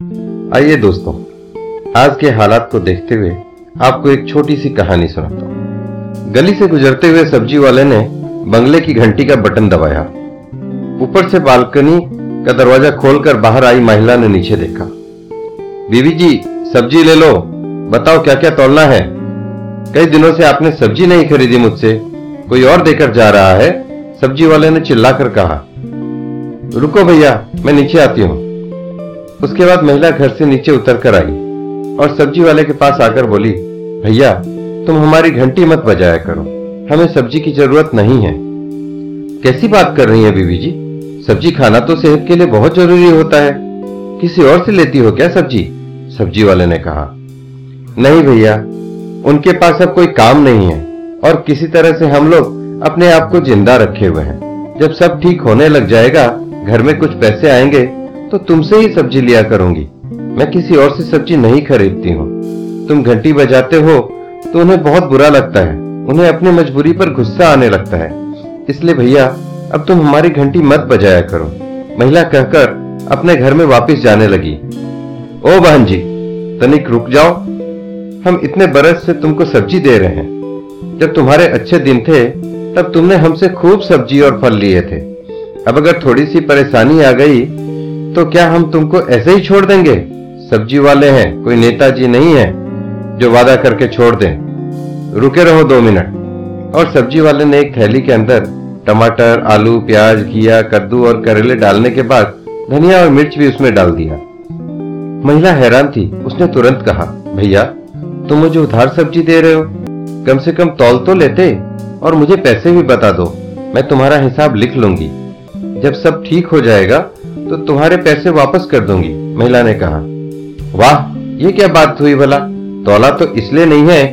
आइए दोस्तों, आज के हालात को देखते हुए आपको एक छोटी सी कहानी सुनाता हूँ। गली से गुजरते हुए सब्ज़ी वाले ने बंगले की घंटी का बटन दबाया। ऊपर से बालकनी का दरवाज़ा खोलकर बाहर आई महिला ने नीचे देखा। बीवी जी, सब्ज़ी ले लो। बताओ क्या क्या तोड़ना है? कई दिनों से आपने सब्ज़ी नहीं खरीदी मुझसे। कोई और देकर जा रहा है? सब्ज़ी वाले ने चिल्लाकर कहा, रुको भैया, मैं नीचे आती हूँ। उसके बाद महिला घर से नीचे उतर कर आई और सब्ज़ी वाले के पास आकर बोली, भैया, तुम हमारी घंटी मत बजाया करो। हमें सब्ज़ी की ज़रूरत नहीं है। कैसी बात कर रही है बीबी जी? सब्ज़ी खाना तो सेहत के लिए बहुत ज़रूरी होता है। किसी और से लेती हो क्या सब्ज़ी? सब्ज़ी वाले ने कहा, नहीं भैया, उनके पास अब कोई काम नहीं है और किसी तरह से हम लोग अपने आप को ज़िंदा रखे हुए हैं। जब सब ठीक होने लग जाएगा, घर में कुछ पैसे आएँगे तो तुमसे ही सब्ज़ी लिया करूँगी। मैं किसी और से सब्ज़ी नहीं खरीदती हूँ। तुम घंटी बजाते हो तो उन्हें बहुत बुरा लगता है। उन्हें अपनी मजबूरी पर गुस्सा आने लगता है। इसलिए भैया, अब तुम हमारी घंटी मत बजाया करो। महिला कहकर अपने घर में वापस जाने लगी। ओ बहन जी तनिक रुक जाओ। हम इतने बरस से तुमको सब्ज़ी दे रहे हैं। जब तुम्हारे अच्छे दिन थे, तब तुमने हमसे खूब सब्ज़ी और फल लिए थे। अब अगर थोड़ी सी परेशानी आ गई तो क्या हम तुमको ऐसे ही छोड़ देंगे? सब्ज़ी वाले हैं, कोई नेताजी नहीं है जो वादा करके छोड़ दें। रुके रहो दो मिनट। और सब्ज़ी वाले ने एक थैली के अंदर टमाटर, आलू, प्याज, घिया, कद्दू और करेले डालने के बाद धनिया और मिर्च भी उसमें डाल दिया। महिला हैरान थी। उसने तुरंत कहा, भैया, तुम मुझे उधार सब्ज़ी दे रहे हो? कम से कम तौल तो लेते और मुझे पैसे भी बता दो। मैं तुम्हारा हिसाब लिख लूँगी। जब सब ठीक हो जाएगा तो तुम्हारे पैसे वापस कर दूँगी, महिला ने कहा। वाह, ये क्या बात हुई भला? तोला तो इसलिए नहीं है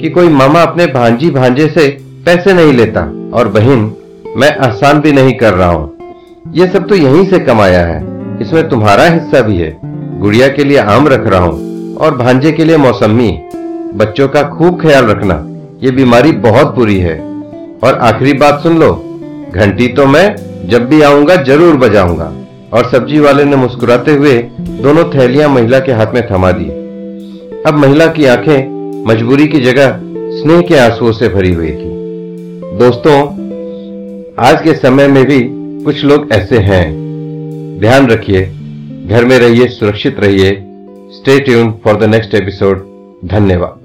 कि कोई मामा अपने भांजी भांजे से पैसे नहीं लेता, और बहन, मैं आसान भी नहीं कर रहा हूँ। ये सब तो यहीं से कमाया है, इसमें तुम्हारा हिस्सा भी है। गुड़िया के लिए आम रख रहा हूँ, और भांजे के लिए मौसमी बच्चों का खूब ख्याल रखना, ये बीमारी बहुत बुरी है। और आखिरी बात सुन लो, घंटी तो मैं जब भी आऊँगा, ज़रूर बजाऊँगा। और सब्ज़ी वाले ने मुस्कुराते हुए दोनों थैलियाँ महिला के हाथ में थमा दी। अब महिला की आँखें मजबूरी की जगह स्नेह के आंसुओं से भरी हुई थी। दोस्तों, आज के समय में भी कुछ लोग ऐसे हैं। ध्यान रखिए, घर में रहिए, सुरक्षित रहिए। Stay tune for the next episode धन्यवाद।